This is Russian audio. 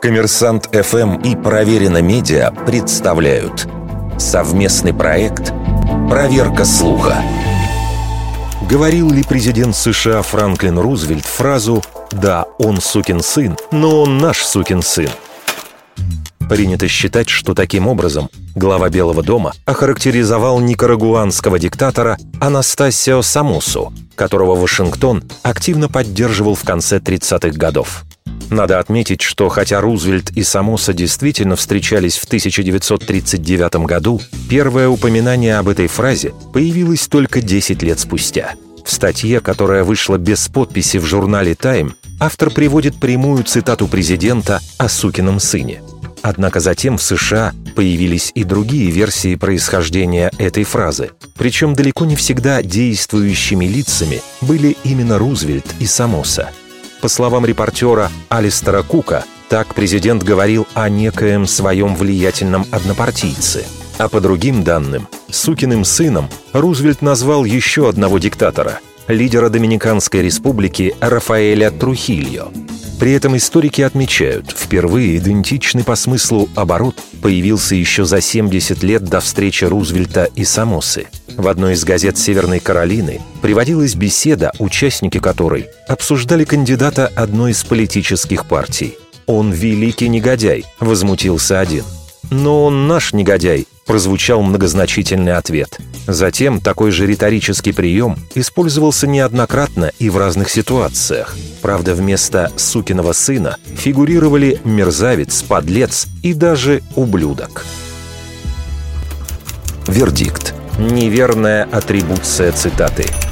Коммерсант ФМ и Проверено Медиа представляют совместный проект «Проверка слуха». Говорил ли президент США Франклин Рузвельт фразу «Да, он сукин сын, но он наш сукин сын»? Принято считать, что таким образом глава Белого дома охарактеризовал никарагуанского диктатора Анастасио Самусу, которого Вашингтон активно поддерживал в конце 30-х годов. Надо отметить, что хотя Рузвельт и Самоса действительно встречались в 1939 году, первое упоминание об этой фразе появилось только 10 лет спустя. В статье, которая вышла без подписи в журнале «Тайм», автор приводит прямую цитату президента о сукином сыне – Однако затем в США появились и другие версии происхождения этой фразы. Причем далеко не всегда действующими лицами были именно Рузвельт и Самоса. По словам репортера Алистера Кука, так президент говорил о некоем своем влиятельном однопартийце. А по другим данным, сукиным сыном Рузвельт назвал еще одного диктатора – лидера Доминиканской республики Рафаэля Трухильо – при этом историки отмечают, впервые идентичный по смыслу оборот появился еще за 70 лет до встречи Рузвельта и Самосы. В одной из газет Северной Каролины приводилась беседа, участники которой обсуждали кандидата одной из политических партий. «Он великий негодяй», — возмутился один. «Но он наш негодяй», — прозвучал многозначительный ответ. Затем такой же риторический прием использовался неоднократно и в разных ситуациях. Правда, вместо «сукиного сына» фигурировали «мерзавец», «подлец» и даже «ублюдок». Вердикт. Неверная атрибуция цитаты –